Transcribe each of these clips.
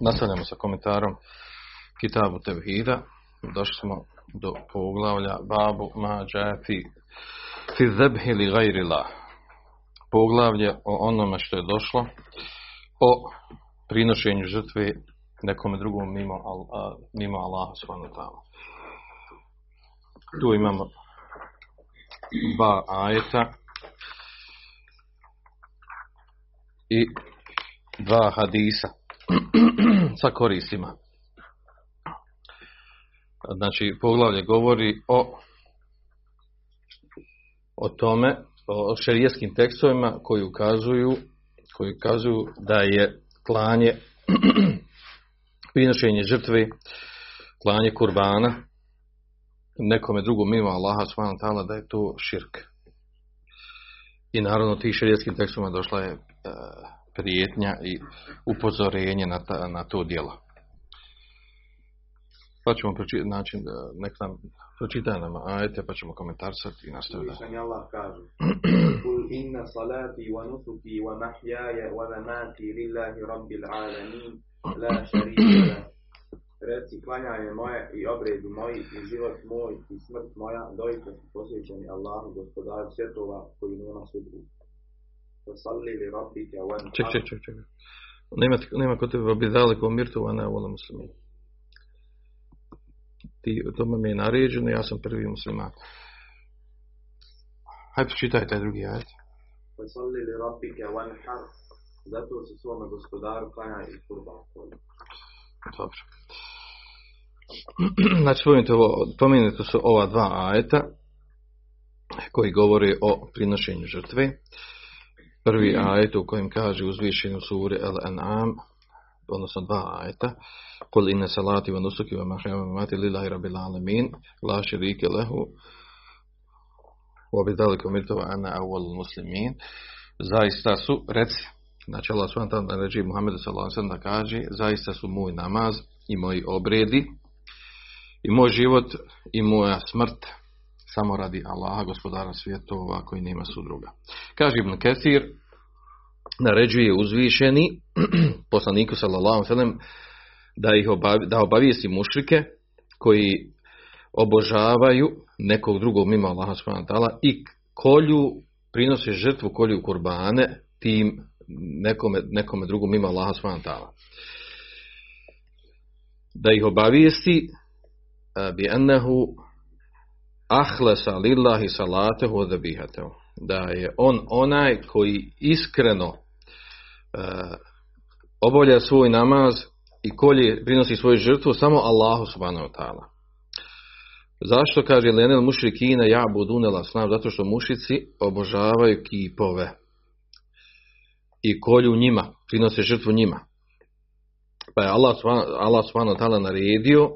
Nastavljamo sa komentarom Kitabu Tevhida. Došli smo do poglavlja Babu ma fi fi zebhi li gajri la. Poglavlje o onome što je došlo o prinošenju žrtve nekome drugom mimo, a, mimo Allaha subhanahu wa Tu imamo dva ajeta i dva hadisa sa koristima. Znači, poglavlje govori o o tome, o šerijeskim tekstovima koji ukazuju, koji ukazuju da je klanje, prinošenje žrtve, klanje kurbana, nekome drugom mimo Allaha subhanahu ta'ala da je to širk. I naravno tih šerijetskim tekstovima došla je e, prijetnja i upozorenje na, ta, na to djelo. Pa ćemo pročitati, znači, nek nam pročitaj nam ajete, pa ćemo komentarsati i nastaviti. Uzvišen Allah kaže Kul inna salati wa nusuki wa mahjaja wa mamati lillahi rabbil alamin la sharika la Reci, klanjanje moje i obredi moji i život moj i smrt moja doista su posvećeni Allahu gospodaru svjetova koji nema sudru. Salli li rabbike wa Ček, ček, ček, ček. Nema, nema kod tebe bi dali ko mirtu, a ne vola muslimin. Ti, to mi je naređeno, ja sam prvi musliman. Hajde, čitaj taj drugi ajet. Salli li rabbike wa har Zato se svome gospodaru klanja i kurban. Dobro. Znači, spomenuti, ovo, spomenuti su ova dva ajeta koji govore o prinošenju žrtve. Prvi ajet u kojem kaže uzvišenju suri Al-An'am, odnosno dva ajeta, Kul inne salati wa nusuki wa mahyaya wa mamati lillahi rabbil alamin, la sharika lahu, wa bidhalika umirtu wa ana awwalul muslimin. Zaista su, reci, znači Allah wa ta'ala Muhammedu sallallahu da kaže, zaista su moj namaz i moji obredi i moj život i moja smrt samo radi Allaha, gospodara svjetova, koji nema sudruga. Kaže Ibn Kesir, naređuje uzvišeni poslaniku sallallahu sallam da ih obavi, da obavijesti mušrike koji obožavaju nekog drugog mimo Allaha i kolju prinose žrtvu, kolju kurbane tim nekome, nekome drugom mimo Allaha subhanahu ta'ala. Da ih obavijesti bi ennehu ahlasa lillahi salatehu od Da je on onaj koji iskreno uh, obavlja svoj namaz i kolje prinosi svoju žrtvu samo Allahu subhanahu ta'ala. Zašto kaže Lenel mušrikina ja budunela snav? Zato što mušici obožavaju kipove. I kolju njima, prinose žrtvu njima. Pa je Allah, Allah subhanahu naredio uh,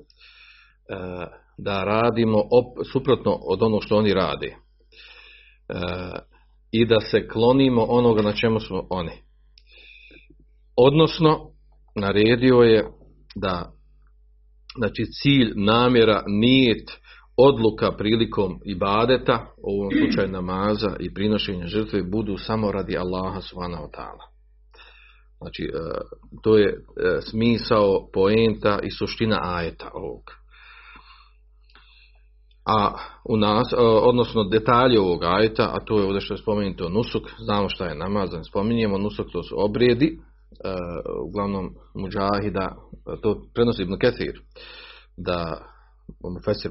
da radimo op, suprotno od onog što oni rade. E, I da se klonimo onoga na čemu smo oni. Odnosno, naredio je da znači cilj, namjera, nijet, odluka prilikom ibadeta, u ovom slučaju namaza i prinošenja žrtve, budu samo radi Allaha subhanahu ta'ala. Znači, e, to je e, smisao, poenta i suština ajeta ovog a u nas, odnosno detalje ovog ajta, a to je ovdje što je spomenuto nusuk, znamo šta je namazan, spominjemo nusuk, to su obrijedi, uglavnom muđahida, to prenosi Ibn Ketir, da Mufesir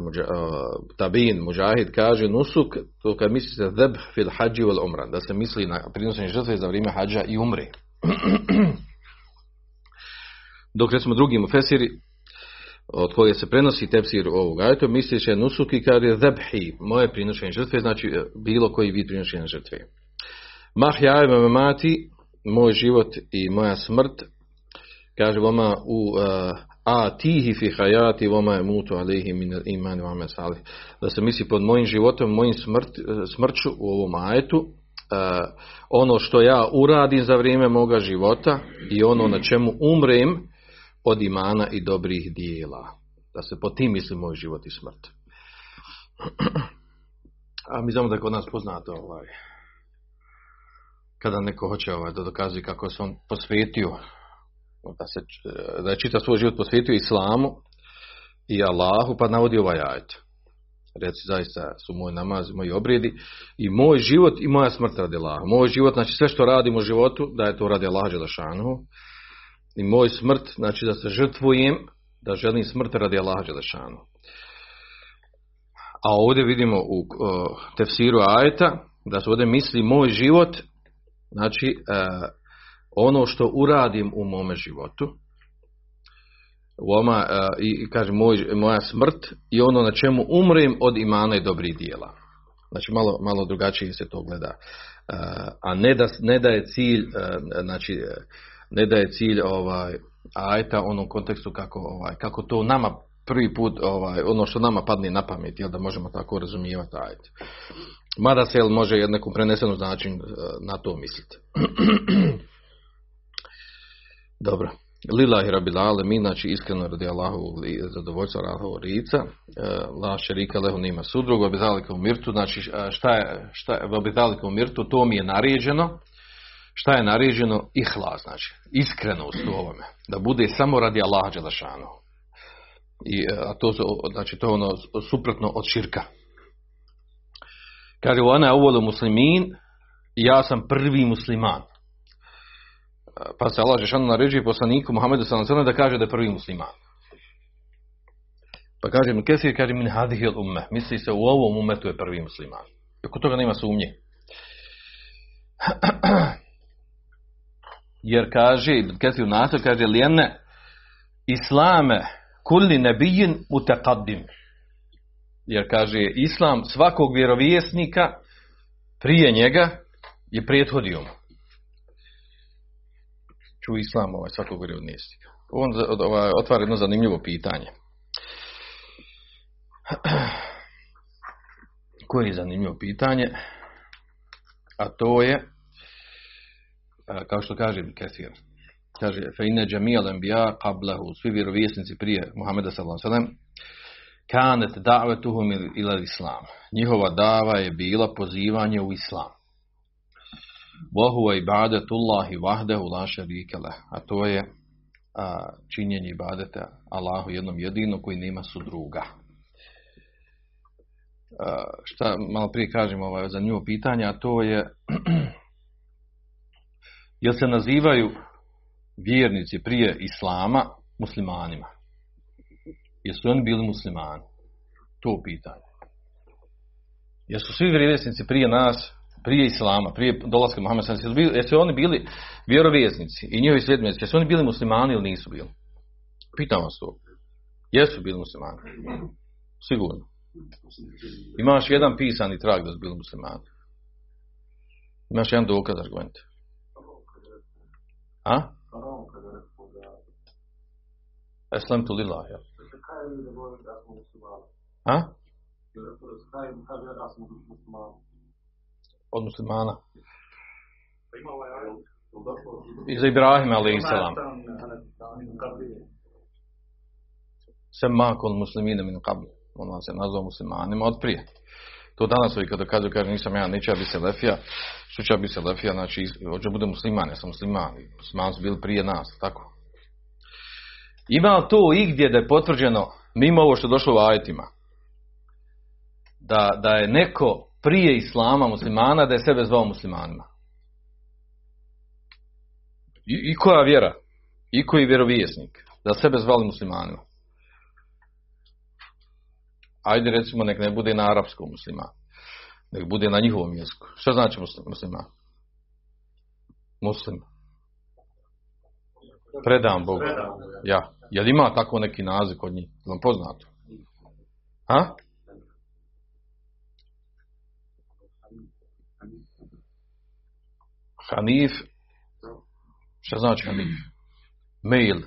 Tabin Muđahid kaže nusuk, to kad misli se zeb fil hađi wal umra, da se misli na prinosenje žrtve za vrijeme hađa i umre. Dok recimo drugi Mufesiri od koje se prenosi tefsir ovog ajeta, misli se nusuki kad je zebhi, moje prinošenje žrtve, znači e, bilo koji vid prinošenja žrtve. Mah jajeva mati, moj život i moja smrt, kaže vama u uh, a tihi fi hayati vama je mutu alihi min iman vama salih. Da se misli pod mojim životom, mojim smrt, e, smrću u ovom ajetu, uh, ono što ja uradim za vrijeme moga života i ono na čemu umrem, od imana i dobrih dijela. Da se po tim misli moj život i smrt. A mi znamo da je kod nas poznato ovaj, kada neko hoće ovaj, da dokazuje kako se on posvetio, da, se, da je čita svoj život posvetio islamu i Allahu, pa navodi ovaj ajet. Reci, zaista su moj namaz, moji obredi i moj život i moja smrt radi Allaha. Moj život, znači sve što radim u životu, da je to radi Allaha Đelešanu. I moj smrt, znači da se žrtvujem, da želim smrt radi Allaha Đelešanu. A ovdje vidimo u uh, tefsiru ajeta da se ovdje misli moj život, znači uh, ono što uradim u mome životu, Oma, i kaže moj, moja smrt i ono na čemu umrem od imana i dobrih dijela. Znači malo, malo drugačije se to gleda. A ne da, ne da je cilj, znači ne da je cilj ovaj, ajta u onom kontekstu kako, ovaj, kako to nama prvi put ovaj, ono što nama padne na pamet, jel da možemo tako razumijevati ajet. Mada se može nekom prenesenom način na to misliti. Dobro. Lillahi rabbil alamin, znači iskreno radi Allahu zadovoljstva Allahu rica, la šerika lehu nima sudrugo, obizalika u mirtu, znači šta je, šta je u mirtu, to mi je naređeno, šta je naređeno? Ihla, znači, iskrenost u ovome, da bude samo radi Allaha Đelešanu. I, a to, znači, to ono suprotno od širka. Kaže, ona je muslimin, ja sam prvi musliman pa se Allah Žešanu naređuje poslaniku Muhammedu sallallahu da kaže da je prvi musliman. Pa kaže mi Kesir, kaže min hadihil umme. Misli se u ovom umetu je prvi musliman. Oko toga nema sumnje. Jer kaže, Ibn Kesir u kaže lijene islame kulli nebijin utekaddim. Jer kaže, islam svakog vjerovjesnika prije njega je prethodio mu ču islam ovaj, svakog vjerovjesnika. On ovaj, otvara jedno zanimljivo pitanje. Koje je zanimljivo pitanje? A to je, kao što kaže Kesir, kaže, fe inne džamijal enbija qablahu, svi vjerovjesnici prije Muhameda sallam, kanet da'vetuhum ila islam. Njihova dava je bila pozivanje u islam. Wahuwa ibadatullahi wahdahu la sharika lah. A to je a, činjenje ibadeta Allahu jednom jedino koji nema su druga. A, šta malo prije kažem ovaj, za nju pitanja, a to je jel se nazivaju vjernici prije Islama muslimanima? Jesu oni bili muslimani? To pitanje. Jesu svi vjernici prije nas prije Islama, prije dolaska sallallahu alejhi jesu oni bili vjerovjesnici i njihovi sljedbenici, jesu oni bili muslimani ili nisu bili? Pitam vas to. Jesu bili muslimani? Sigurno. Imaš jedan pisani trag da su bili muslimani. Imaš jedan dokaz argument. A? Eslam tu lillah, ja. A? Od muslimana. I za Ibrahima alaih salam. Sem makon muslimine min qabl. On se nazvao muslimanima od prije. To danas ovi kada kažu, kaže nisam ja, neće ja biti selefija, što će ja biti selefija, znači hoće bude musliman, ja sam musliman. Musliman su bili prije nas, tako. Ima to igdje da je potvrđeno, mimo ovo što je došlo u ajetima, da, da je neko prije islama muslimana da je sebe zvao muslimanima. I, i koja vjera? I koji vjerovijesnik? Da sebe zvali muslimanima. Ajde recimo nek ne bude na arapskom musliman. Nek bude na njihovom jeziku. Što znači musliman? Muslim. Predam Bogu. Ja. Jel ima tako neki naziv kod njih? Vam poznato? Ha? Hanif, šta znači Hanif? Mail.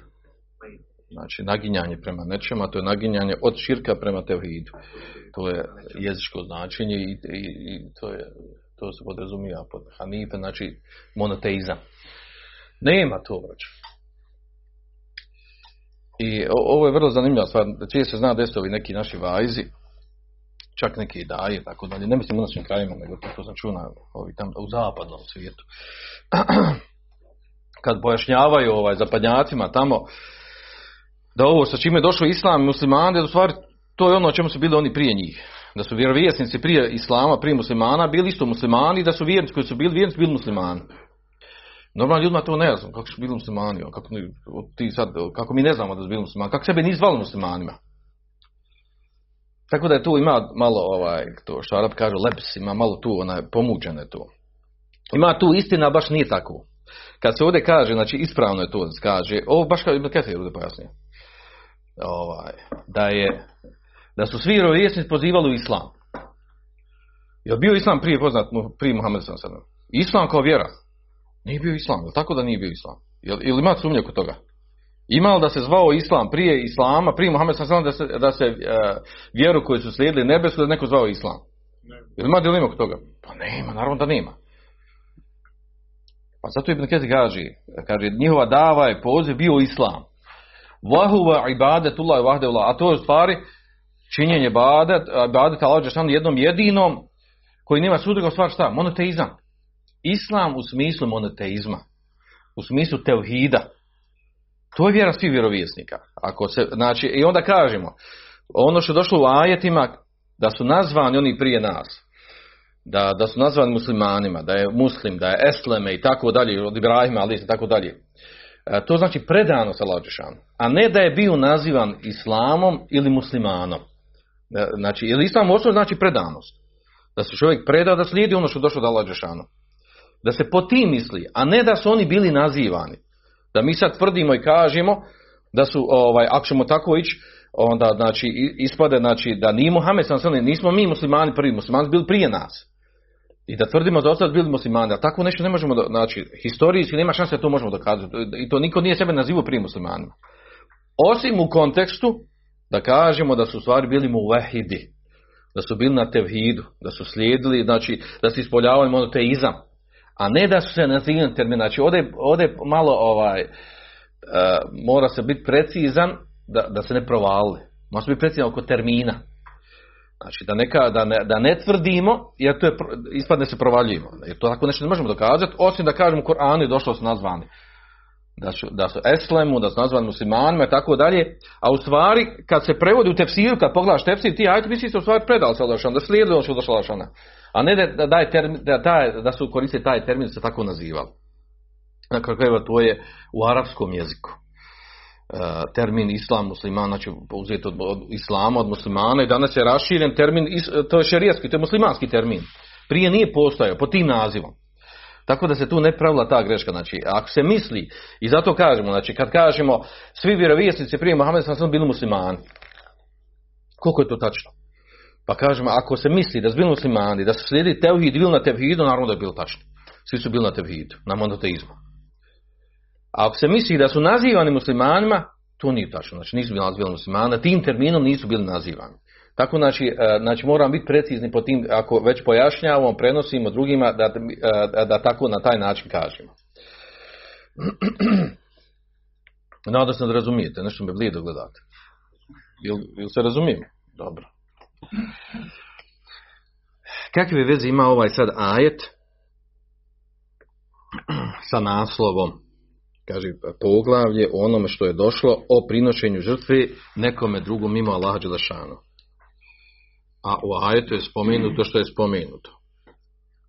Znači naginjanje prema nečemu, a to je naginjanje od širka prema tevhidu. To je jezičko značenje i, i, i to, je, to se podrazumija pod Hanife, znači monoteizam. Nema to, vraća. I o- ovo je vrlo zanimljiva stvar. Čije se zna ovi neki naši vajzi, čak neki i daje, tako dalje. Ne mislim u našim krajima, nego to sam čuo na, ovi tam, u zapadnom svijetu. Kad pojašnjavaju ovaj, zapadnjacima tamo, da ovo sa čime je došao islam i muslimani, da u stvari to je ono o čemu su bili oni prije njih. Da su vjerovjesnici prije islama, prije muslimana, bili isto muslimani, da su vjernici koji su bili vjernici, bili muslimani. Normalno ljudima to ne znam, kako su bili muslimani, kako, ti sad, kako mi ne znamo da su bili muslimani, kako sebe nisu zvali muslimanima. Tako da je tu ima malo, ovaj, to što Arab kaže, leps, ima malo tu, onaj, pomuđene tu. Ima tu istina, baš nije tako. Kad se ovdje kaže, znači ispravno je to kaže, ovo baš kao Ibn Ketir ovdje pojasnio, ovaj, da je, da su svi vjerovjesnici pozivali u islam. Je bio islam prije poznat prije Muhammed? Islam kao vjera. Nije bio islam, je li tako da nije bio islam? Jel, jel ima sumnje kod toga? Ima li da se zvao islam prije islama, prije Muhammed sellem da se, da se e, vjeru koju su slijedili nebesku da neko zvao islam? Jel ima dilema kod toga? Pa nema, naravno da nema. Pa zato Ibn Ketir kaže, kaže, njihova dava je poziv bio islam. Vahuva ibadetullah vahdevla, a to je u stvari činjenje ibadet, ibadet Allah jednom jedinom koji nema sudruga stvar šta? Monoteizam. Islam u smislu monoteizma. U smislu tevhida. To je vjera svih vjerovjesnika. Ako se, znači, i onda kažemo, ono što je došlo u ajetima, da su nazvani oni prije nas, da, da su nazvani muslimanima, da je muslim, da je esleme i tako dalje, od Ibrahima, ali i tako dalje. E, To znači predano sa Đelešanu, a ne da je bio nazivan islamom ili muslimanom. E, Znači, ili islam osnovno znači predanost. Da se čovjek preda da slijedi ono što je došlo od Allah Đelešanu. Da se po tim misli, a ne da su oni bili nazivani. Da mi sad tvrdimo i kažemo da su, ovaj, ako ćemo tako ići, onda znači, ispade znači, da nije Muhammed sam nismo mi muslimani prvi, muslimani bili prije nas. I da tvrdimo da ostali bili muslimani, a tako nešto ne možemo, do- znači, historijski nema šanse da to možemo dokazati. I to niko nije sebe nazivao prije muslimanima. Osim u kontekstu da kažemo da su stvari bili muvehidi, da su bili na tevhidu, da su slijedili, znači da su ispoljavali monoteizam, a ne da su se nazivali termin. Znači ovdje, ovdje malo ovaj, e, mora se biti precizan da, da se ne provali. Mora se biti precizan oko termina. Znači da, neka, da, ne, da ne tvrdimo, jer to je, ispadne se provaljujemo. Jer to tako nešto ne možemo dokazati, osim da kažemo Koranu je došlo su nazvani. Da su, da su eslemu, da su nazvani muslimanima i tako dalje. A u stvari, kad se prevodi u tefsiru, kad pogledaš tefsir, ti ajte misli se u stvari predali Allahšan, da slijedili ono što došlo. A ne da, da, da, taj, da su koristili taj termin da se tako nazivali. Na kraju to je u arapskom jeziku. E, termin islam musliman, znači uzeti od, od islama, od muslimana i danas je raširen termin, is- to je šerijatski, to je muslimanski termin. Prije nije postojao, pod tim nazivom. Tako da se tu ne pravila ta greška. Znači, ako se misli, i zato kažemo, znači, kad kažemo svi vjerovjesnici prije Muhameda sam sam bili muslimani. Koliko je to tačno? Pa kažemo, ako se misli da su bili muslimani, da su slijedili tevhid bili na tevhidu, naravno da je bilo tačno. Svi su bili na tevhidu, na monoteizmu. A ako se misli da su nazivani muslimanima, to nije tačno. Znači nisu bili nazivani muslimani, tim terminom nisu bili nazivani. Tako znači, e, znači moramo biti precizni po tim, ako već pojašnjavamo, prenosimo drugima, da, e, da tako na taj način kažemo. Nadam se da razumijete, nešto me blijedo gledate. Jel, jel se razumijemo? Dobro. Kakve veze ima ovaj sad ajet sa naslovom? Kaže poglavlje o onome što je došlo o prinošenju žrtve nekome drugom mimo Allaha Đelešanu. A u ajetu je spomenuto što je spomenuto.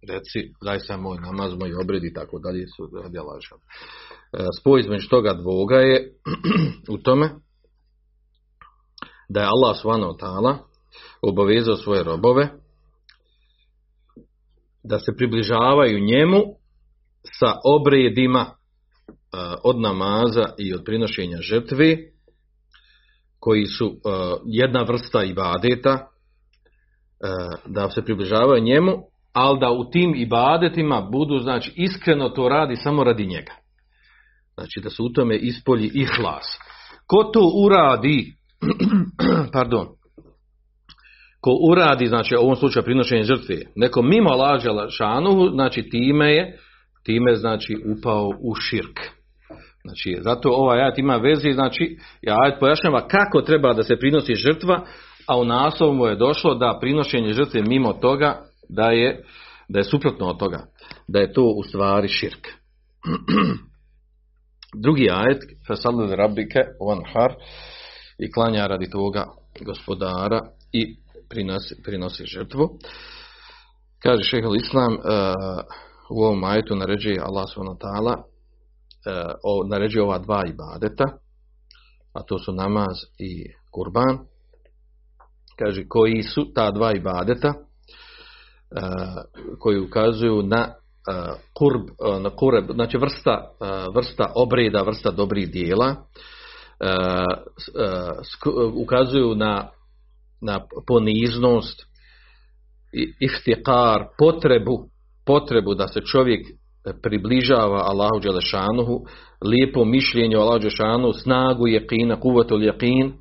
Reci, daj sam moj namaz, moj obred i tako dalje su radi. E, Spoj između toga dvoga je u tome da je Allah subhanahu ta'ala obavezao svoje robove da se približavaju njemu sa obredima e, od namaza i od prinošenja žrtve koji su e, jedna vrsta ibadeta e, da se približavaju njemu ali da u tim ibadetima budu znači iskreno to radi samo radi njega. Znači da se u tome ispolji ihlas. Ko to uradi pardon ko uradi, znači u ovom slučaju prinošenje žrtve, neko mimo lađa šanuhu, znači time je, time znači upao u širk. Znači, zato ovaj ajet ima veze, znači, i ajet pojašnjava kako treba da se prinosi žrtva, a u naslovu je došlo da prinošenje žrtve mimo toga da je, da je suprotno od toga, da je to u stvari širk. Drugi ajet, fasallu rabike har i klanja radi toga gospodara i prinosi, prinosi žrtvu. Kaže šehal Islam, uh, u ovom ajetu naređuje Allah ta'ala uh, naređuje ova dva ibadeta, a to su namaz i kurban. Kaže, koji su ta dva ibadeta, uh, koji ukazuju na kurb, na kureb, znači vrsta, vrsta obreda, vrsta dobrih dijela, ukazuju na, na poniznost, iftikar, potrebu, potrebu da se čovjek približava Allahu Đelešanuhu, lijepo mišljenje o Allahu Đelešanuhu, snagu jekina, kuvatul jekin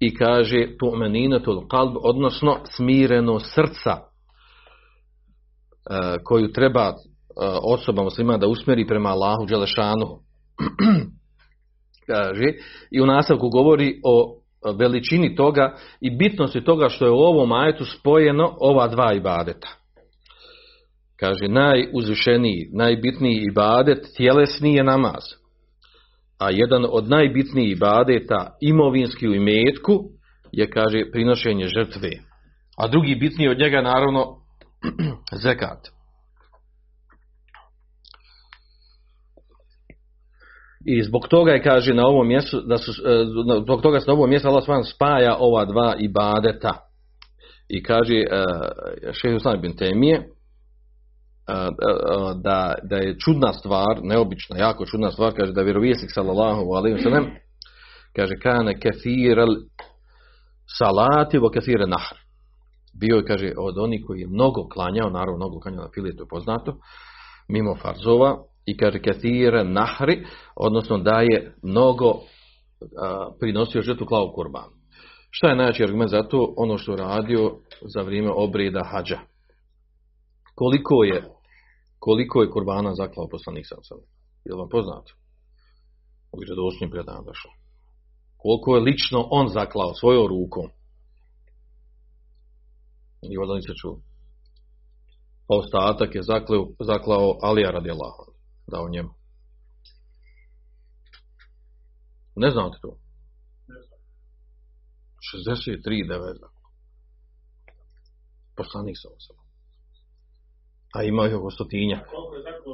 i kaže tu'meninatul kalb, odnosno smireno srca koju treba osoba muslima da usmjeri prema Allahu Đelešanuhu. kaže, i u nastavku govori o veličini toga i bitnosti toga što je u ovom ajetu spojeno ova dva ibadeta. Kaže, najuzvišeniji, najbitniji ibadet tjelesni je namaz. A jedan od najbitnijih ibadeta imovinski u imetku je, kaže, prinošenje žrtve. A drugi bitniji od njega, naravno, zekat. I zbog toga je kaže na ovom mjestu da su e, zbog toga se na ovom mjestu Allah spaja ova dva ibadeta. I kaže uh, Šejh Usman bin Temije e, da, da je čudna stvar, neobična, jako čudna stvar, kaže da vjerovjesnik sallallahu alejhi ve sellem kaže kana kathir salati wa kathir nahr. Bio je kaže od onih koji je mnogo klanjao, naravno mnogo klanjao na je poznato, mimo farzova, i kaže kathire nahri, odnosno da je mnogo prinosio žrtvu klavu kurban. Šta je najjači argument za to? Ono što radio za vrijeme obreda hađa. Koliko je koliko je kurbana zaklao poslanik sam sam? Je vam poznato? Do osmim predan došlo. Koliko je lično on zaklao svojom rukom? I niste čuli. Pa ostatak je zaklao, zaklao Alija radijallahu dao njemu. Ne znate to? 63 deveta. Poslanik sam sam. A ima ih oko stotinja. Koliko je zaklo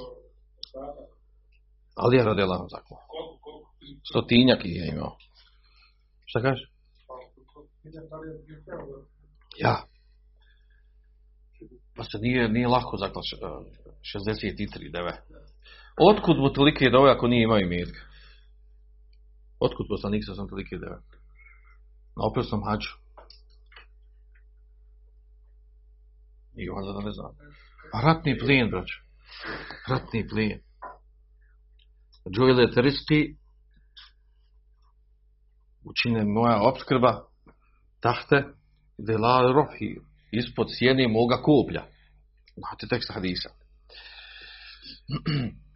Ali je radila vam zaklo. Stotinjak je imao. Šta kažeš? Ja. Pa se nije, nije lako zakla 63 deveta. Otkud mu tolike dove ako nije imao imetka? Otkud poslanik sa sam tolike dove? Na oprosnom hađu. I onda da ne znam. A ratni plijen, brać. Ratni plijen. Džojle teristi učine moja obskrba tahte la rohi ispod sjene moga kuplja. Znate tekst hadisa.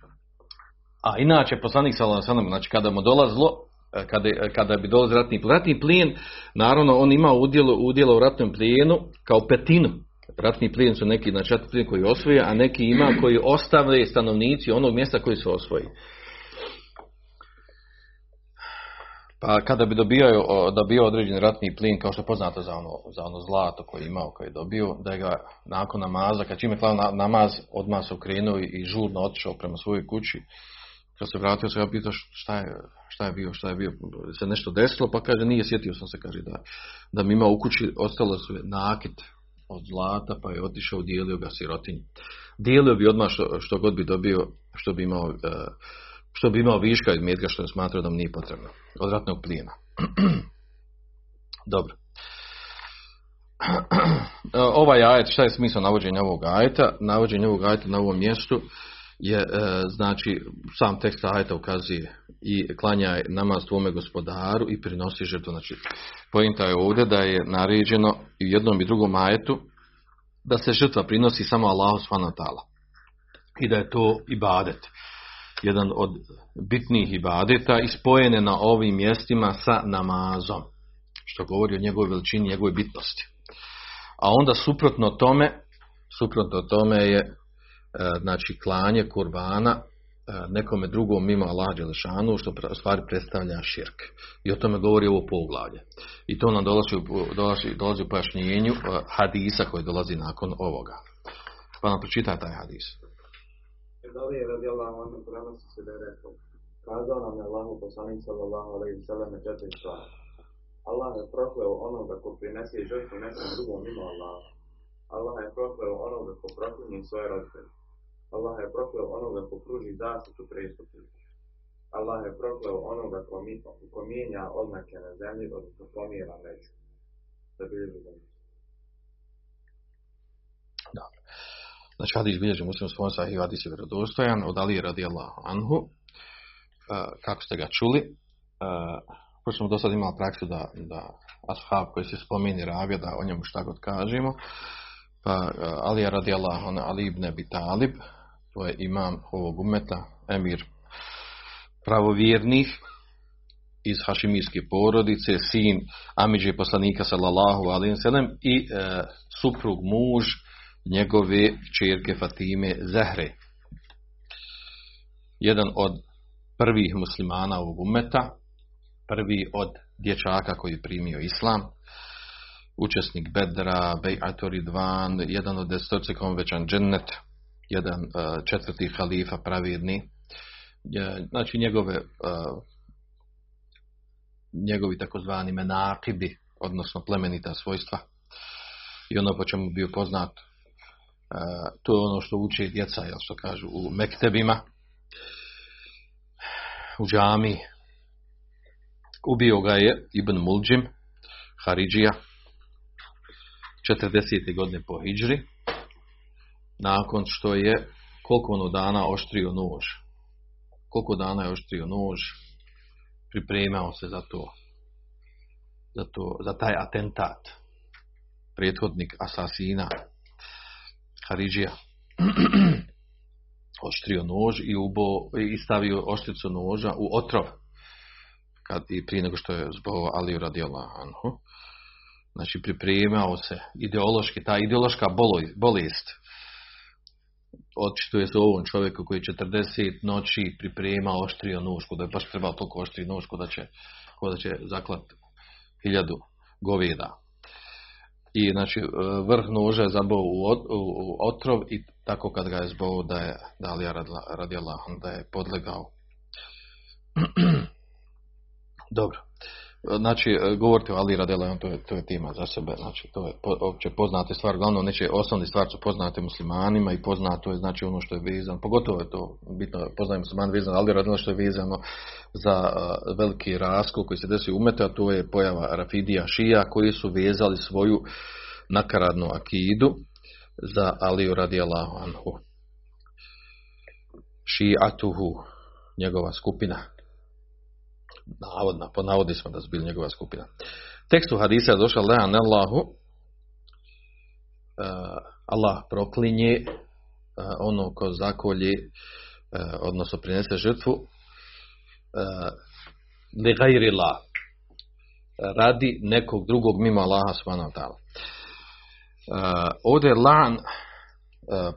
A inače, poslanik sallallahu znači kada mu dolazilo, e, kada, kada bi dolazio ratni plijen, ratni plijen, naravno on ima udjelo, udjelo u ratnom plijenu kao petinu. Ratni plijen su neki znači ratni plijen koji osvoje, a neki ima koji ostave stanovnici onog mjesta koji se osvoji. Pa kada bi dobio, dobio određeni ratni plin, kao što je poznato za ono, za ono zlato koje je imao, koje je dobio, da je ga nakon namaza, kad čime klao namaz, odmah se okrenuo i žurno otišao prema svojoj kući, kad se vratio se ja šta je, šta je bio, šta je bio, se nešto desilo, pa kaže nije, sjetio sam se, kaže da, da mi ima u kući, ostalo su nakit od zlata, pa je otišao, dijelio ga sirotinji. Dijelio bi odmah što, što god bi dobio, što bi imao, e, što bi imao viška iz metka što je smatrao da mu nije potrebno. Od ratnog plijena. Dobro. Ovaj ajet, šta je smisao navođenja ovog ajeta? Navođenje ovog ajeta na ovom mjestu je e, znači sam tekst ajta ukazuje i klanja namaz tvome gospodaru i prinosi žrtvu. Znači, pojenta je ovdje da je naređeno i u jednom i drugom ajetu da se žrtva prinosi samo Allahu subhanahu I da je to ibadet. jedan od bitnijih ibadeta i spojene na ovim mjestima sa namazom, što govori o njegovoj veličini, njegove bitnosti. A onda suprotno tome, suprotno tome je znači klanje kurbana e, nekome drugom mimo Allah Đelešanu, što u stvari predstavlja širk. I o tome govori ovo poglavlje. I to nam dolazi, dolazi, dolazi u pojašnjenju e, hadisa koji dolazi nakon ovoga. Pa nam pročita taj hadis. Da li je radi Allah ono prenosi se da je rekao, kazao nam je Allahu poslanik sallallahu alaihi sallam četiri stvari. Allah je prokleo onoga ko prinese žrtvu nekom drugom mimo Allaha. Allah je prokleo onoga ko proklinje svoje roditelje. Allah je prokleo onoga ko pruži zaštitu prestupnika. Allah je prokleo onoga ko, mi, ko mijenja oznake na zemlji, odnosno pomjera među. Da bilježi zemlji. Dobro. Znači, hadis bilježi muslim svoj sahih hadis je vjerodostojan od Ali radijallahu anhu. E, kako ste ga čuli, e, pošto smo do sad imali praksu da, da ashab koji se spomeni ravija, da o njemu šta god kažemo, pa e, Ali radijallahu anhu, Ali ibn Abi Talib, to je imam ovog umeta, emir pravovjernih, iz hašimijske porodice, sin Amidže poslanika sallallahu alaihi sallam i e, suprug muž njegove čerke Fatime Zahre. Jedan od prvih muslimana ovog umeta, prvi od dječaka koji je primio islam, učesnik Bedra, Bej'atu Ridvan, jedan od desetorce konvećan džennet, jedan uh, četvrti halifa pravidni, znači njegove uh, njegovi takozvani menakibi, odnosno plemenita svojstva i ono po čemu bio poznat to je ono što uče djeca, jel što kažu, u mektebima, u džami. Ubio ga je Ibn Mulđim, Haridžija, 40. godine po Hidžri, nakon što je koliko ono dana oštrio nož. Koliko dana je oštrio nož, pripremao se za to, za, to, za taj atentat, prethodnik asasina, Haridžija. Oštrio nož i, ubo, i stavio oštricu noža u otrov. Kad, i prije nego što je zbog Aliju radijallahu anhu. Znači pripremao se ideološki, ta ideološka bolest očituje se ovom čovjeku koji 40 noći priprema oštrio nož, da je baš trebao toliko oštri nož da će, da će zaklat hiljadu goveda i znači vrh noža je zabao u, otrov i tako kad ga je zbog da je Dalija radila da je podlegao. Dobro. Znači, e, govoriti o Ali radila to je, to je tema za sebe, znači to je opće poznate stvar, glavno neće osnovni stvar su poznate muslimanima i poznato je znači ono što je vezano, pogotovo je to bitno, poznaje musliman vezano, Ali radila što je vezano za uh, veliki raskol koji se desi umete, a to je pojava Rafidija Šija koji su vezali svoju nakaradnu akidu za Aliju radijallahu anhu. Ši'atuhu, njegova skupina. Navodna, po navodi smo da su bili njegova skupina. Tekstu hadisa je došao lehan Allahu, uh, Allah proklinje uh, ono ko zakolje, uh, odnosno prinese žrtvu, li gajri la, radi nekog drugog mimo Allaha subhanahu wa. Ovdje lan,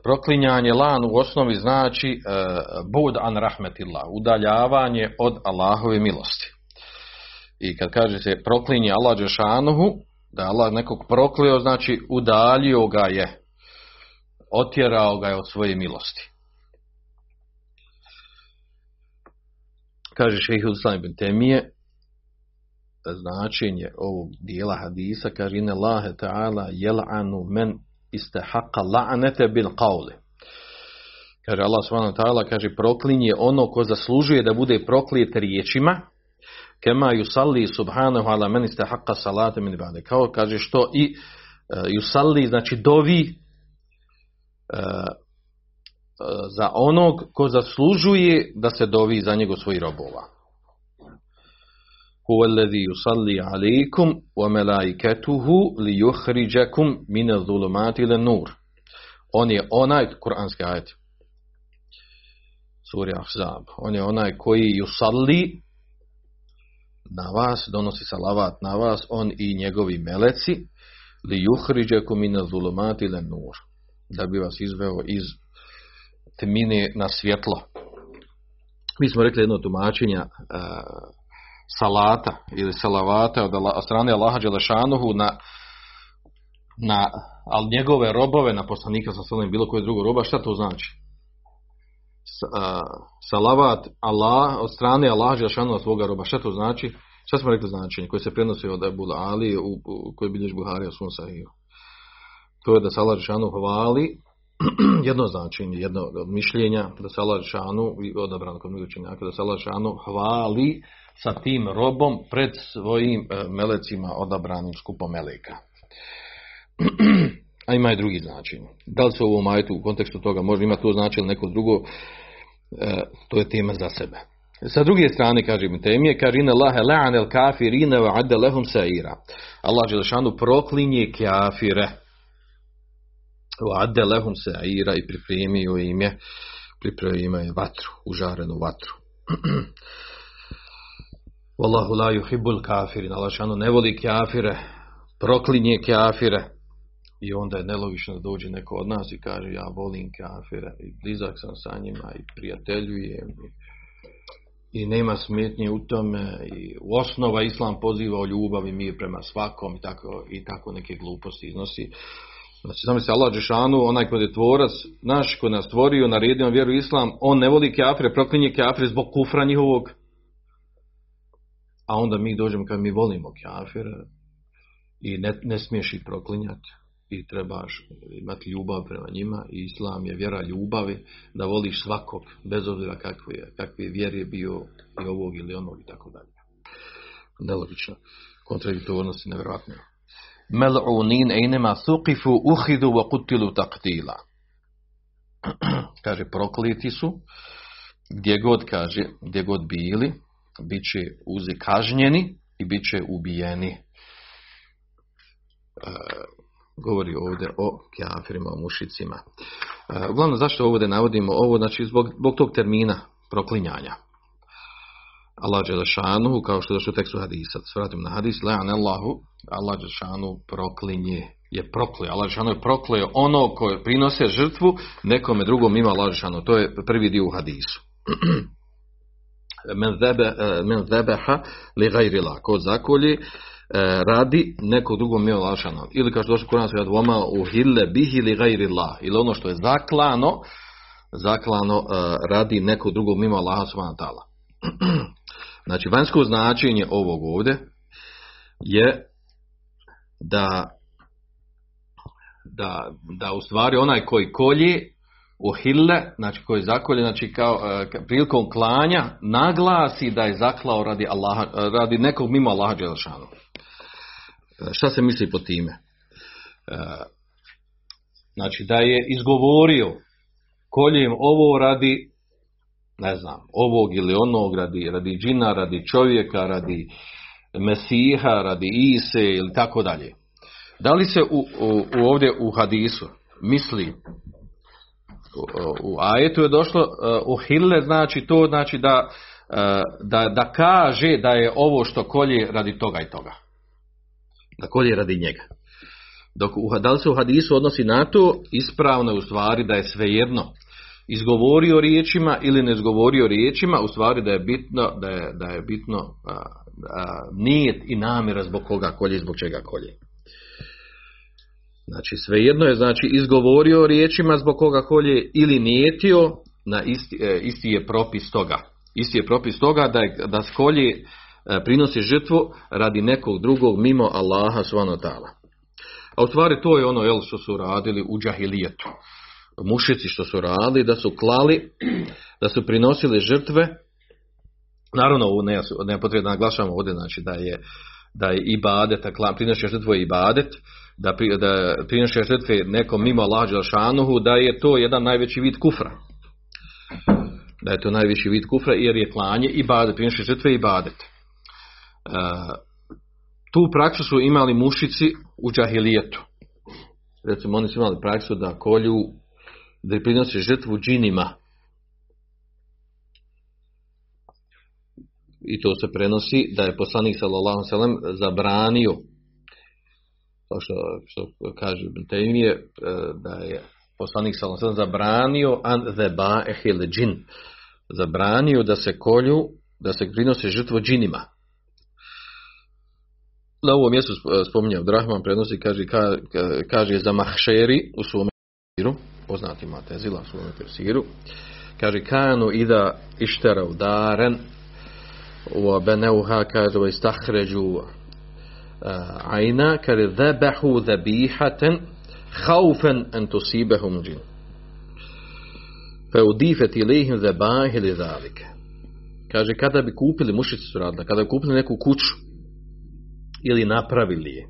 proklinjanje lan u osnovi znači bud an rahmetillah, udaljavanje od Allahove milosti. I kad kaže se proklinje Allah Đešanuhu, da je Allah nekog proklio, znači udaljio ga je, otjerao ga je od svoje milosti. Kaže šehi Islam ibn Temije, značenje ovog dijela hadisa, kaže ine Allahe ta'ala jel'anu men istahaqa la'nete bil qawli. Kaže Allah subhanahu wa ta'ala, kaže proklinje ono ko zaslužuje da bude proklijet riječima, kema yusalli subhanahu ala men istahaqa salate min ba'de. Kao kaže što i uh, yusalli, znači dovi uh, za onog ko zaslužuje da se dovi za njegov svoj robova. Yusalli alaykum wa malaikatuhu li yukhrijakum min adh-dhulumati ila nur. On je onaj kuranski ajet. Suri Ahzab. On je onaj koji yusalli na vas, donosi salavat na vas, on i njegovi meleci, li juhriđeku mine zulumati le nur. Da bi vas izveo iz tmine na svjetlo. Mi smo rekli jedno tumačenja salata ili salavata od, od strane Allaha Đelešanuhu na, na ali njegove robove na poslanika sa sallam bilo koje drugo roba, šta to znači? Salavat Allah od strane Allaha Đelešanuhu svoga roba, šta to znači? Šta smo rekli značenje koje se prenosi od Ebu Ali u, u, koji bilješ Buhari u svom sahiju? To je da se Allah Đelešanuhu hvali jedno značenje, jedno od mišljenja da se Allah Đelešanuhu odabrano kod mnogo da se Allah Đelešanuhu hvali sa tim robom pred svojim e, melecima odabranim skupom meleka. A ima i drugi značaj. Da li se u ovom ajetu u kontekstu toga može imati to značaj ili neko drugo, e, to je tema za sebe. Sa druge strane, kaže mi temije, kaže ina lahe la'an el kafirine wa adde lehum saira. Allah Đelešanu proklinje kafire. Wa lehum saira i pripremio im je, pripremio je vatru, užarenu vatru. Wallahu la yuhibbul kafirin. Allah ne voli kafire, proklinje kafire. I onda je nelogično da dođe neko od nas i kaže ja volim kafire i blizak sam sa njima i prijateljujem i, i nema smetnje u tome i u osnova islam poziva o ljubavi mir prema svakom i tako, i tako neke gluposti iznosi. Znači, znam se Allah Đešanu, onaj kod je tvorac, naš ko nas stvorio, naredio vjeru islam, on ne voli kafire, proklinje kafire zbog kufra njihovog, a onda mi dođemo kad mi volimo kafire i ne, ne smiješ ih proklinjati i trebaš imati ljubav prema njima i islam je vjera ljubavi da voliš svakog bez obzira kakve je, kakve je vjer je bio i ovog ili onog i tako dalje. Nelogično. Kontradiktornost je nevjerojatna. Mel'unin einema suqifu uhidu wa kutilu taktila. kaže prokleti su gdje god kaže, gdje god bili, bit će uzi kažnjeni i bit će ubijeni. E, govori ovdje o kjafirima, o mušicima. E, uglavnom, zašto ovdje navodimo ovo? Znači, zbog, zbog tog termina proklinjanja. Allah Đelešanu, kao što je došlo u tekstu hadisa, se vratim na hadis, le'an Allahu, Allah Đelešanu proklinje, je proklio. Allah Đelešanu je proklio ono koje prinose žrtvu nekome drugom ima Allah Đelešanu. To je prvi dio u hadisu. men, zebe, men zebeha li gajri la. Ko zakolje radi neko drugo lašano. Ili kao što došlo Kur'an se dvoma u hille bihi li gajri la. Ili ono što je zaklano, zaklano radi neko drugo mimo Allaha subhanahu znači, vanjsko značenje ovog ovdje je da da, da u stvari onaj koji kolje uhille, znači koji zakolje, znači kao prilikom klanja naglasi da je zaklao radi, Allaha, radi nekog mimo Allaha Đelešanu. Šta se misli po time? Znači da je izgovorio koljem ovo radi ne znam, ovog ili onog radi, radi džina, radi čovjeka, radi Mesiha, radi Ise ili tako dalje. Da li se u, u ovdje u hadisu misli u ajetu je došlo u hille znači to znači da, da, da kaže da je ovo što kolje radi toga i toga. Da kolje radi njega. Dok u, da li se u hadisu odnosi na to, ispravno je u stvari da je svejedno izgovorio riječima ili ne izgovorio riječima, u stvari da je bitno, da je, da je bitno a, a, nijet i namjera zbog koga kolje i zbog čega kolje. Znači svejedno je znači izgovorio riječima zbog koga kolje ili nijetio, na isti, e, isti je propis toga. Isti je propis toga da, je, da skolje e, prinosi žrtvu radi nekog drugog mimo Allaha subhanahu ta'ala. A u stvari to je ono jel, što su radili u džahilijetu. Mušici što su radili, da su klali, da su prinosili žrtve. Naravno, ovo ne, ne potrebno naglašavamo ovdje, znači da je, da je ibadet, prinosi žrtvu je ibadet, da, da prinoše žrtve nekom mimo Allah Đelšanuhu, da je to jedan najveći vid kufra. Da je to najveći vid kufra jer je klanje i badet, prinoše žrtve i badet. E, tu praksu su imali mušici u džahilijetu. Recimo oni su imali praksu da kolju, da prinose žrtvu džinima. i to se prenosi da je poslanik sallallahu alejhi zabranio kao što, što kaže Ibn Taymije, e, da je poslanik sellem zabranio an dheba'ihil džin. Zabranio da se kolju da se prinose žrtvo džinima. Na ovom mjestu spominje Abdrahman prenosi kaže, ka, ka- kaže za mahšeri u svome tefsiru, poznati Matezila u svome tefsiru, kaže kanu ida išterav daren u beneuha kaže istahređu zebihaten haufen en tusibehum džin fe udifet ilihim zebahi li zalike kaže kada bi kupili mušici su radili kada bi kupili neku kuću ili napravili je.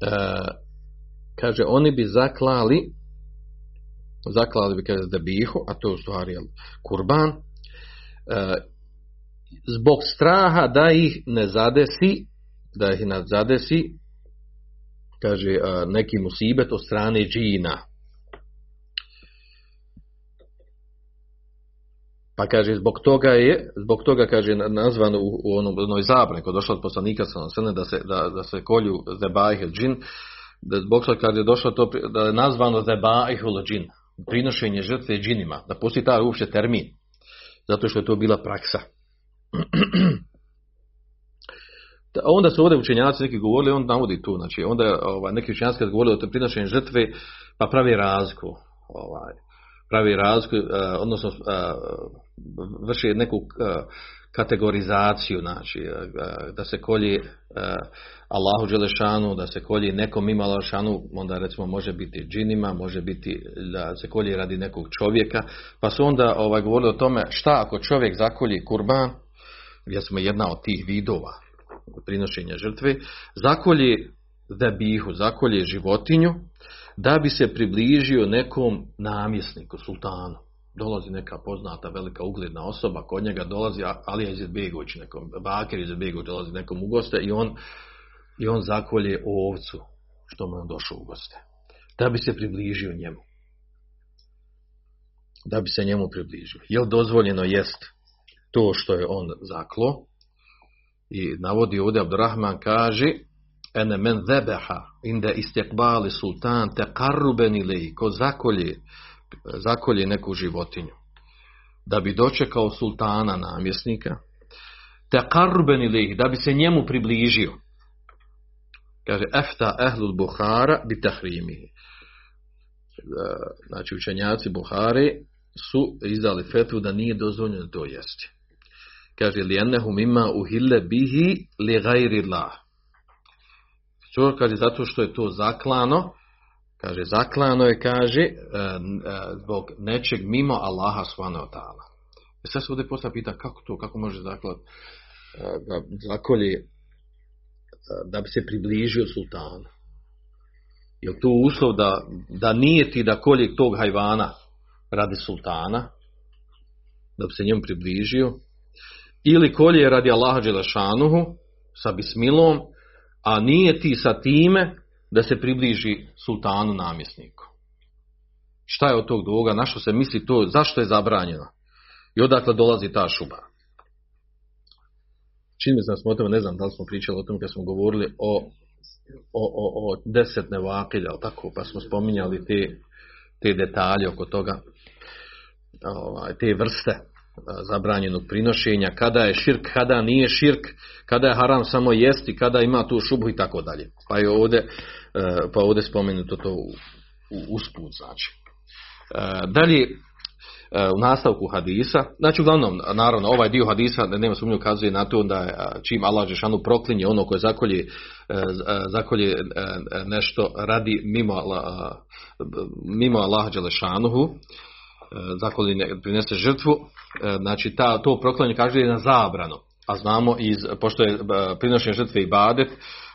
E, kaže, oni bi zaklali, zaklali bi, kaže, debihu, a to je u stvari kurban, e, zbog straha da ih ne zadesi, da ih ne zadesi, kaže, neki musibet od strane džina. Pa kaže, zbog toga je, zbog toga kaže, nazvano u, u onom, onoj zabrani, kod došlo od poslanika sa da se, da, da se kolju zebajhel džin, da zbog toga kad je došlo to, da je nazvano zebajhel džin, prinošenje žrtve džinima, da postoji taj uopće termin, zato što je to bila praksa. Da, onda su ovdje učenjaci neki govorili, on navodi tu, znači onda ovaj, neki učenjaci kad govorili o prinošenju žrtve, pa pravi razliku, ovaj, pravi razliku, uh, odnosno uh, vrši neku uh, kategorizaciju, znači uh, da se kolje uh, Allahu Đelešanu, da se kolje nekom ima Đelešanu, onda recimo može biti džinima, može biti da se kolje radi nekog čovjeka, pa su onda ovaj, govorili o tome šta ako čovjek zakolji kurban, gdje smo jedna od tih vidova prinošenja žrtve, zakolje debihu, zakolje životinju, da bi se približio nekom namjesniku, sultanu. Dolazi neka poznata, velika, ugledna osoba, kod njega dolazi Alija Izetbegović, nekom, Bakir Izetbegović dolazi nekom u goste i on, i on zakolje ovcu, što mu je došao u goste. Da bi se približio njemu. Da bi se njemu približio. Jel dozvoljeno jest to što je on zaklo? I navodi ovdje Abdurrahman kaže, ene men zebeha inde istekbali sultan te karruben ili ko zakolje, zakolje neku životinju. Da bi dočekao sultana namjesnika te karruben ili da bi se njemu približio. Kaže efta ehlul Buhara bi tahrimihi znači učenjaci Buhare su izdali fetvu da nije dozvoljeno to jesti kaže li ennehum ima uhille bihi li gajri što kaže zato što je to zaklano. Kaže zaklano je kaže zbog nečeg mimo Allaha subhanahu wa ta'ala. I sad se ovdje postavlja pita kako to kako može zaklat da zakolje da bi se približio sultanu? Je to uslov da, da nije ti da kolje tog hajvana radi sultana da bi se njemu približio ili kolje radi Allaha Đelešanuhu sa bismilom a nije ti sa time da se približi sultanu namjesniku. Šta je od tog duga? Na što se misli to? Zašto je zabranjeno? I odakle dolazi ta šuba? Čini mi se da smo o ne znam da li smo pričali o tome kad smo govorili o, o, o, o deset nevakilja, tako, pa smo spominjali te, te detalje oko toga, ovaj, te vrste zabranjenog prinošenja, kada je širk, kada nije širk, kada je haram samo jesti, kada ima tu šubu i tako dalje. Pa je ovdje, pa ovdje spomenuto to u, usput, znači. Dalje, u nastavku hadisa, znači uglavnom, naravno, ovaj dio hadisa, nema sumnju, ukazuje na to da čim Allah Žešanu proklinje ono koje zakolje, zakolje nešto radi mimo, mimo Allah Đelešanuhu, zakoli ne prinese žrtvu, znači ta, to proklanje kaže je na zabranu. A znamo, iz, pošto je prinošenje žrtve i badet,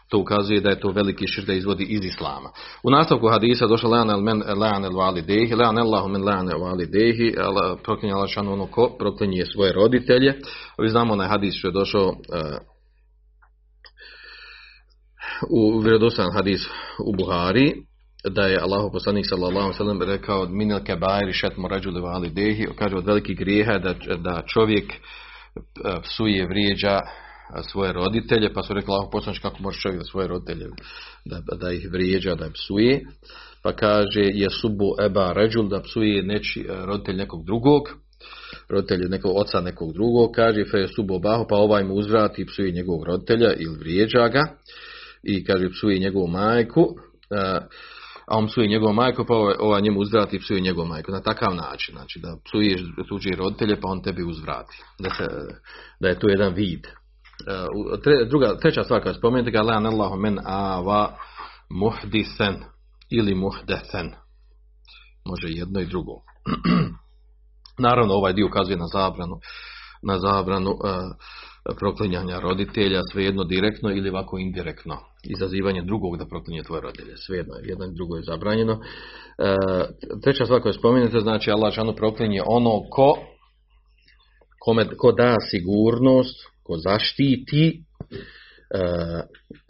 to ukazuje da je to veliki šir da izvodi iz islama. U nastavku hadisa došlo lean el men lean el vali dehi, lean Allahu men lean el vali dehi, proklinje Allah šanu ono ko proklinje svoje roditelje. Vi znamo onaj hadis što je došao uh, u vjerodostan hadis u Buhari, da je Allahu poslanik sallallahu alejhi ve rekao minel kebairi šet morađuli vali dehi, kaže od velikih grijeha da, da čovjek e, psuje, vrijeđa svoje roditelje, pa su rekli Allahu poslanik kako može čovjek da svoje roditelje da, da ih vrijeđa, da psuje. Pa kaže je subu eba ređul da psuje neči, e, roditelj nekog drugog, roditelj nekog oca nekog drugog, kaže fe subu bahu, pa ovaj mu uzvrati psuje njegovog roditelja ili vrijeđa ga i kaže psuje njegovu majku. Uh, a on psuje njegovu majku, pa ovaj, ovaj njemu uzvrati i psuje njegovu majku. Na takav način, znači da psuješ tuđi roditelje, pa on tebi uzvrati. Da, se, da je to jedan vid. Tre, druga, treća stvar koja spomenuti ga, lan Allahu men ava muhdisen ili muhdesen. Može jedno i drugo. Naravno, ovaj dio ukazuje na zabranu, na zabranu uh, proklinjanja roditelja, svejedno direktno ili ovako indirektno. Izazivanje drugog da proklinje tvoje roditelje. Svejedno, jedno i drugo je zabranjeno. Uh, treća stvar koju spomenete, znači Allah šanu proklinje ono ko, kome, ko da sigurnost, ko zaštiti Uh,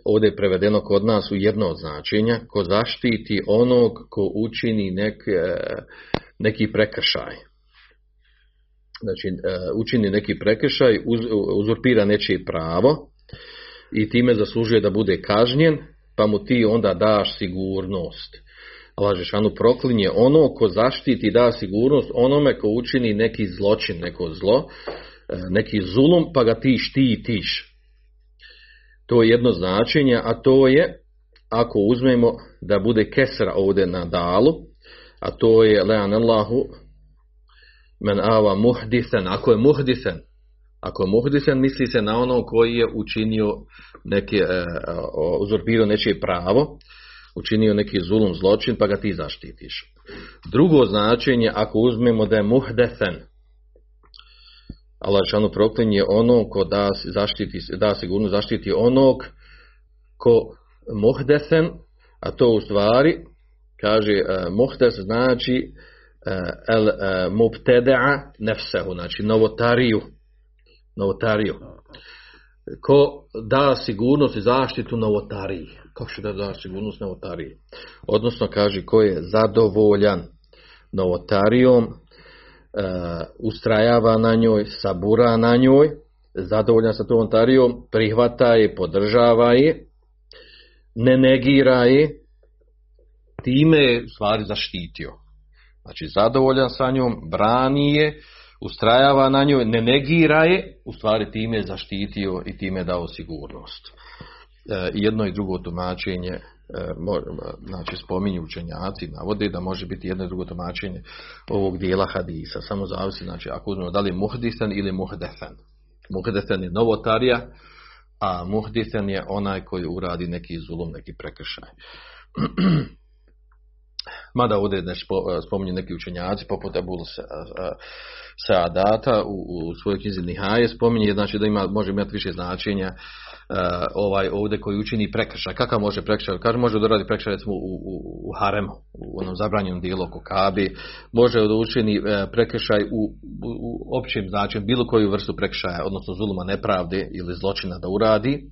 ovdje je prevedeno kod nas u jedno od značenja, ko zaštiti onog ko učini nek, neki prekršaj. Znači, učini neki prekršaj, uz, uzurpira nečije pravo i time zaslužuje da bude kažnjen, pa mu ti onda daš sigurnost. Allah Žešanu proklinje ono ko zaštiti da sigurnost onome ko učini neki zločin, neko zlo, neki zulum, pa ga ti štitiš. To je jedno značenje, a to je ako uzmemo da bude kesra ovdje na dalu, a to je lean Allahu men ava muhdisen, ako je muhdisen, ako je muhdisen, misli se na ono koji je učinio neke, e, uzurpirao nečije pravo, učinio neki zulum zločin, pa ga ti zaštitiš. Drugo značenje, ako uzmemo da je muhdesen, Allah šanu proklinje ono ko da, zaštiti, da sigurno zaštiti onog ko muhdesen, a to u stvari kaže uh, muhdes znači el uh, mubteda'a nefsehu, znači novotariju. Novotariju. Ko da sigurnost i zaštitu novotariji. Kako što da da sigurnost novotariji? Odnosno kaže ko je zadovoljan novotarijom, uh, ustrajava na njoj, sabura na njoj, zadovoljan sa tom novotarijom, prihvata je, podržava je, ne negira je, time je stvari zaštitio. Znači zadovoljan sa njom, brani je, ustrajava na njoj, ne negira je, u stvari time je zaštitio i time je dao sigurnost. E, jedno i drugo tumačenje, e, mo, znači spominju učenjaci, navode da može biti jedno i drugo tumačenje ovog dijela hadisa. Samo zavisi, znači ako uzmemo da li je muhdisan ili muhdefen. Muhdefen je novotarija, a muhdisen je onaj koji uradi neki zulum, neki prekršaj. Mada ovdje ne spominju neki učenjaci, poput Abul Saadata u, u svojoj knjizi Nihaje, spominje znači da ima, može imati više značenja ovaj ovdje koji učini prekršaj. Kakav može prekršaj? Kaže, može da radi prekršaj recimo u, u, u haremu, u onom zabranjenom dijelu oko kabi, može da učini prekršaj u, u, u općem značenju, bilo koju vrstu prekršaja, odnosno zuluma nepravde ili zločina da uradi.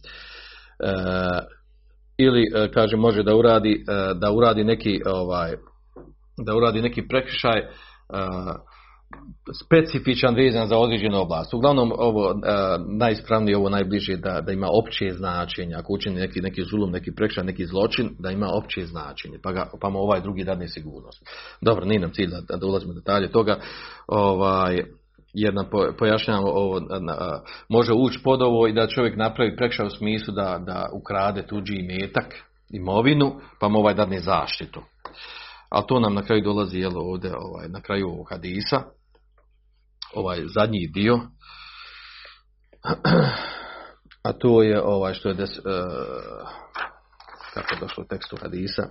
Ili kaže može da uradi da uradi neki ovaj da uradi neki prekršaj specifičan vezan za određenu oblast. Uglavnom ovo najispravnije ovo najbliže da, da ima opće značenje. Ako učini neki neki zulum, neki prekršaj, neki zločin, da ima opće značenje. Pa ga pa mu ovaj drugi dadne sigurnost. Dobro, nije nam cilj da, da ulazimo detalje toga. Ovaj jedna pojašnjamo ovo, može ući pod ovo i da čovjek napravi prekršaj u smislu da, da ukrade tuđi imetak, imovinu, pa mu ovaj dadne zaštitu. Ali to nam na kraju dolazi jel, ovdje, ovaj, na kraju ovog hadisa, ovaj zadnji dio, a to je ovaj što je des, uh, kako je došlo u tekstu hadisa,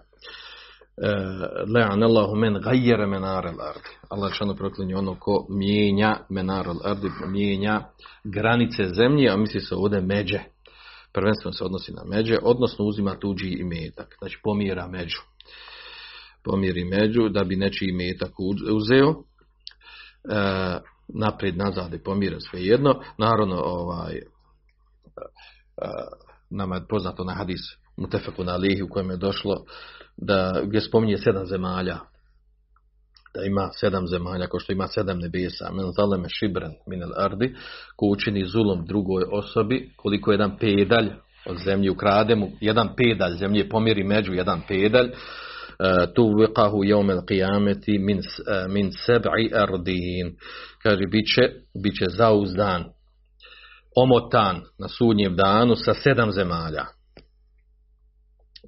le'an Allahu men gajjere menar al ardi. Allah šano proklinje ono ko mijenja menar al mijenja granice zemlje, a misli se ovdje međe. Prvenstveno se odnosi na međe, odnosno uzima tuđi imetak, znači pomira među. Pomiri među da bi nečiji imetak uzeo. E, naprijed, nazad i pomira sve jedno. Naravno, ovaj, e, nama je poznato na hadis Mutefeku na lihi u kojem je došlo da gdje spominje sedam zemalja. Da ima sedam zemalja kao što ima sedam nebesa. Men zaleme šibren minel ardi ko učini zulom drugoj osobi koliko jedan pedalj od zemlje ukrade mu jedan pedalj zemlje pomjeri među jedan pedalj tu viqahu jomel qiyameti min, e, min seb'i ardin. Kaže bit će, bit će zauzdan omotan na sudnjem danu sa sedam zemalja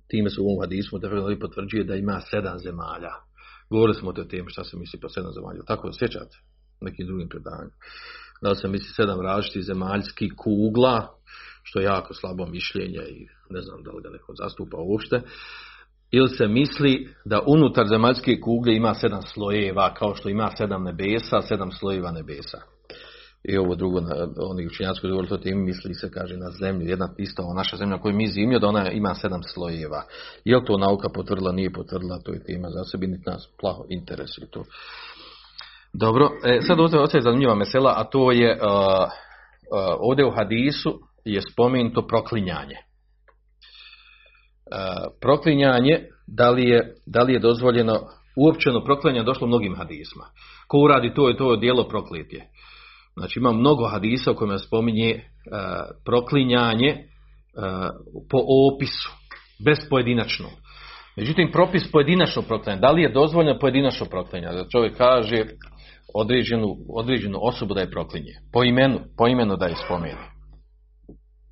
time su u ovom hadisu da potvrđuje da ima sedam zemalja. Govorili smo o temi šta se misli po sedam zemalja. Tako sjećate? Nekim drugim predanjima. Da se misli sedam različitih zemaljskih kugla što je jako slabo mišljenje i ne znam da li ga neko zastupa uopšte. Ili se misli da unutar zemaljske kugle ima sedam slojeva, kao što ima sedam nebesa, sedam slojeva nebesa. I ovo drugo, oni učinjaci koji o tim, misli se, kaže, na zemlju, jedna isto ova naša zemlja koju mi zimlju, da ona ima sedam slojeva. Je li to nauka potvrdila, nije potvrdila, to je tema za sebi, niti nas plaho interesuje to. Dobro, e, sad ovdje je zanimljiva mesela, a to je, uh, uh, ovdje u hadisu je spomenuto proklinjanje. E, proklinjanje, da li je, da li je dozvoljeno, uopćeno proklinjanje došlo mnogim hadisma. Ko uradi to je to dijelo prokletje. Znači ima mnogo hadisa u kojima spominje e, proklinjanje e, po opisu, bez pojedinačno. Međutim, propis pojedinačno proklinjanje, da li je dozvoljeno pojedinačno proklinjanje? Da čovjek kaže određenu, određenu osobu da je proklinje. Po imenu, po imenu da je spomeni.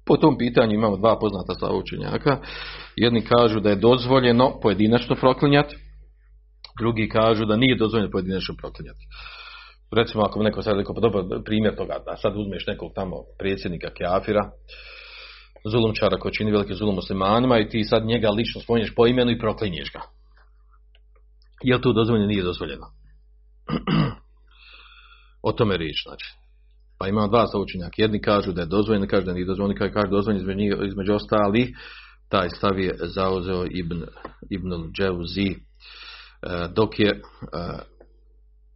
Po tom pitanju imamo dva poznata stava učenjaka. Jedni kažu da je dozvoljeno pojedinačno proklinjati, drugi kažu da nije dozvoljeno pojedinačno proklinjati. Recimo ako neko sad rekao, pa dobro primjer toga, da sad uzmeš nekog tamo predsjednika Kjafira, zulumčara koji čini veliki zulum muslimanima i ti sad njega lično spominješ po imenu i proklinješ ga. Je li to dozvoljeno? Nije dozvoljeno. o tome riječ, znači. Pa ima dva saučenjaka. Jedni kažu da je dozvoljeno, kažu da nije dozvoljeno, kaže kaže dozvoljeno između, između ostalih. Taj stav je zauzeo Ibn, Ibn Dževzi, e, dok je e,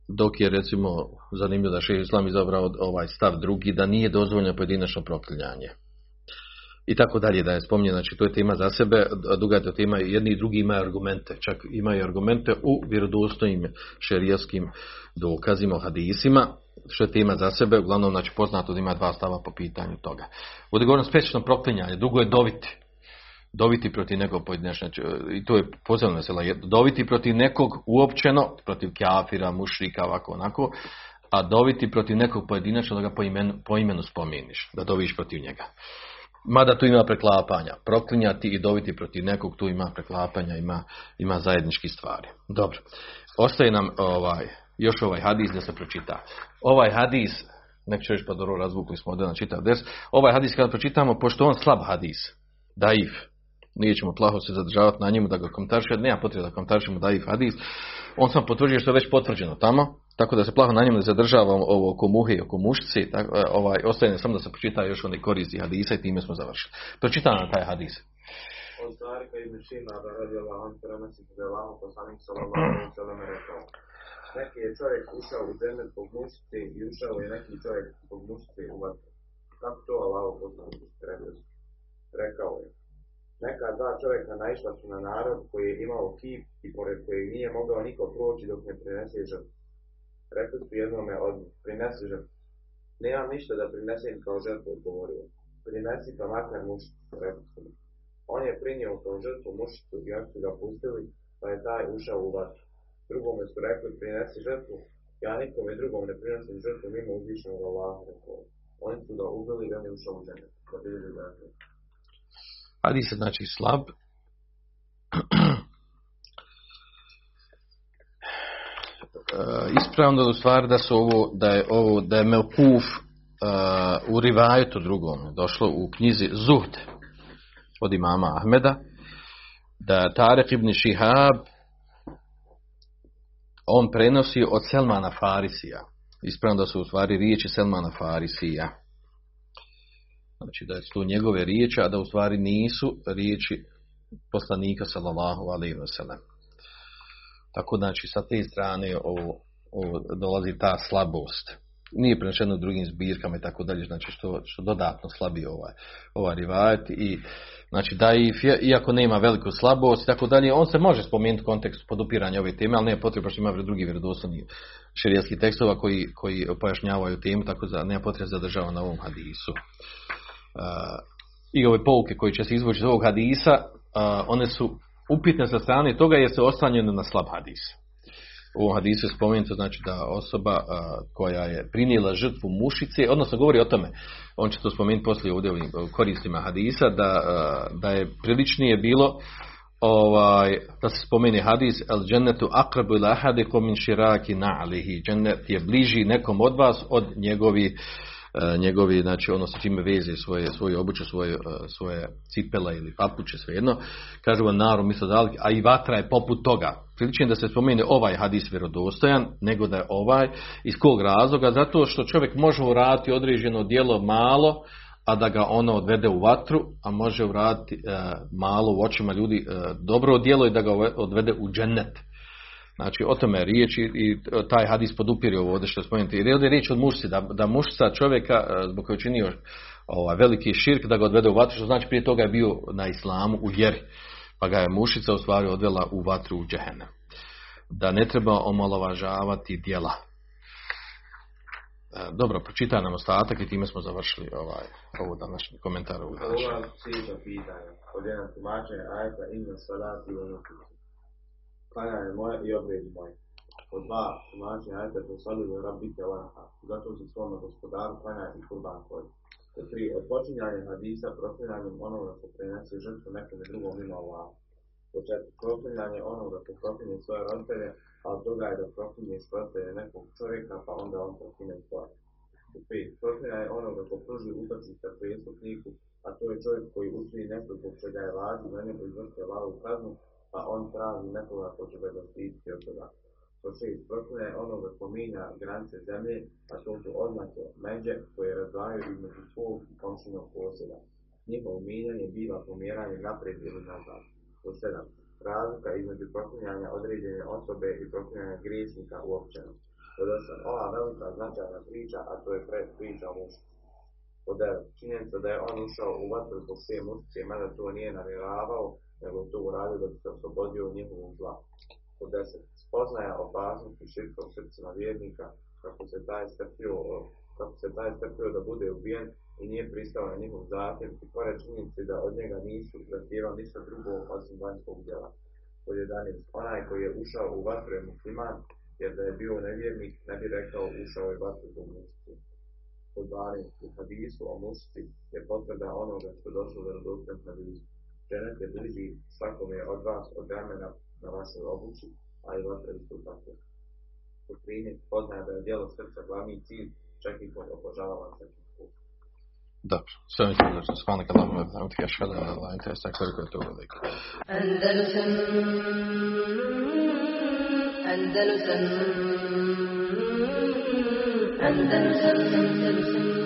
dok je recimo zanimljivo da še Islam izabrao ovaj stav drugi, da nije dozvoljeno pojedinačno proklinjanje. I tako dalje da je spominje, znači to je tema za sebe, duga je to tema, jedni i drugi imaju argumente, čak imaju argumente u vjerodostojnim šerijaskim dokazima, hadisima, što je tema za sebe, uglavnom znači poznato da ima dva stava po pitanju toga. Ovdje govorim proklinjanje, drugo je doviti. Doviti protiv nekog pojedinačnog, znači, i to je pozivno mesela, doviti protiv nekog uopćeno, protiv kafira, mušrika, ovako, onako, a doviti protiv nekog pojedinačno da ga po imenu, po imenu spomeniš, da doviš protiv njega. Mada tu ima preklapanja. Proklinjati i doviti protiv nekog, tu ima preklapanja, ima, ima zajednički stvari. Dobro. Ostaje nam ovaj, još ovaj hadis da se pročita. Ovaj hadis, nek ću pa dobro razvukli smo ovdje na čitav des, ovaj hadis kada pročitamo, pošto on slab hadis, daif, nije ćemo plaho se zadržavati na njemu da ga komentariše, nema potrebe da komentarišemo daif hadis, on sam potvrđuje što je već potvrđeno tamo, tako da se plaho na njemu ne zadržavamo ovo oko muhe i oko mušci, tako, e, ovaj, ostaje samo da se pročita još oni koristi hadisa i time smo završili. Pročitam na taj hadis. Da poslanik sallallahu rekao. Neki je čovjek ušao u zemlju zbog mušice i ušao je neki čovjek zbog mušice u vatru. Kako to Allah poslanik rekao je. Neka dva čovjeka naišla su na narod koji je imao kip i pored kojeg nije mogao niko proći dok ne prinese žrtvu. Rekli su jednome od prinesi žrtvu. Nemam ništa da prinesem kao žrtvu, odgovorio. Prinesi pa makar mušicu, rekli su On je prinio kao žrtvu mušicu i oni su ga pustili, pa je taj ušao u vatru. Drugome su rekli prinesi žrtvu, ja nikome drugom ne prinosim žrtvu mimo uzvišenog Allaha, rekao. Oni su ga ubili i on je ušao u zemlju. Da je Hadis je znači slab. Ispravno da u stvari da su ovo, da je ovo, da je Melkuf uh, u rivajetu drugom došlo u knjizi Zuhd od imama Ahmeda da Tarek ibn Šihab on prenosi od Selmana Farisija. Ispravno da su u stvari riječi Selmana Farisija. Znači da su njegove riječi, a da u stvari nisu riječi poslanika sallallahu alaihi wa sallam. Tako znači sa te strane ovo, ovo dolazi ta slabost. nije prenešeno drugim zbirkama i tako dalje, znači što, što dodatno slabi ovaj, ovaj rivajet i znači da i, iako nema veliku slabost i tako dalje, on se može spomenuti u kontekstu podupiranja ove teme, ali nema potrebe što ima drugi vjerodostojni širijskih tekstova koji, koji pojašnjavaju temu, tako da nema potrebe zadržava na ovom hadisu. I ove pouke koje će se izvući iz ovog hadisa, one su upitne sa strane toga jer se oslanjene na slab hadis. U ovom hadisu je spomenuto znači da osoba koja je prinijela žrtvu mušice, odnosno govori o tome, on će to spomenuti poslije ovdje ovim koristima hadisa, da, da je priličnije bilo ovaj, da se spomene hadis el džennetu akrabu ila min širaki na'alihi. Džennet je bliži nekom od vas od njegovi E, njegovi, znači ono sa čime veze svoje, svoje obuće, svoje, e, svoje cipele ili papuče, svejedno, kaže vam naru misle da a i vatra je poput toga. Prilično da se spomene ovaj hadis vjerodostojan, nego da je ovaj, iz kog razloga? Zato što čovjek može uraditi određeno djelo malo, a da ga ono odvede u vatru, a može uraditi e, malo u očima ljudi dobro djelo i da ga odvede u džennet. Znači, o tome je riječ i, taj hadis podupire ovo ovdje što spomenuti. Jer je ovdje riječ od mušci, da, da mušca čovjeka e, zbog koje je činio ovaj, veliki širk, da ga odvede u vatru, što znači prije toga je bio na islamu u vjeri. Pa ga je mušica u stvari odvela u vatru u džehene. Da ne treba omalovažavati djela. E, dobro, pročitaj nam ostatak i time smo završili ovaj, ovo današnji komentar. Ovo je pitanje. Od jedna tumačenja ajta ima salati klanjanje moje i obredi moje. Pod dva, tumačenje ajte posali u rabite vanha. Zato se svome gospodaru klanja i kurban tvoj. Pod tri, odpočinjanje hadisa proklinjanjem onoga ko prenese žrtvu nekome drugom mimo Allah. Pod četiri, proklinjanje onoga ko proklinje svoje roditelje, a od toga je da proklinje roditelje nekog čovjeka, pa onda on proklinje svoje. Pod pet, proklinjanje onoga ko pruži utočište prijestupniku, a to je čovjek koji učini nešto zbog čega je važno na njegu izvršiti Allahovu kaznu, pa on traži nekoga ko će ga zaštititi od toga. To se isprokne onoga ko minja granice zemlje, a to su oznake međe koje razdvajaju između svog i komšinog posjeda. Njihovo minjanje biva pomjeranje naprijed ili nazad. To sedam. Razlika između proklinjanja određene osobe i proklinjanja grijesnika uopćeno. Pod osam. Ova velika značajna priča, a to je pred priča o mušku. Pod devet. Činjenica da je on ušao u vatru zbog sve mušce, mada to nije namjeravao, nego to uradio da bi se oslobodio od njihovog zla. Po deset. Spoznaja opasnosti širka u srcima vjernika, kako se taj strpio, kako se taj strpio da bude ubijen i nije pristao na njihov zahtjev i pored činjenici da od njega nisu zahtjevali ništa drugo osim vanjskog djela. Pod 11. Onaj koji je ušao u vatru je musliman, jer da je bio nevjernik, ne bi rekao ušao je vatru zbog mušci. Pod 12. U hadisu o je potvrda onoga što došlo da rodostem hadisu. Dženet je bliži svakome od vas od ramena na vašoj obući, a i vatra isto tako. U 13 poznaje da je djelo srca glavni cilj, čak i kod obožavanja srca. Dobro, sve mi ćemo znači, svanak Allah, me znam ti kaš kada je Allah, te sak koliko je to veliko. Andalusen, Andalusen, Andalusen, Andalusen,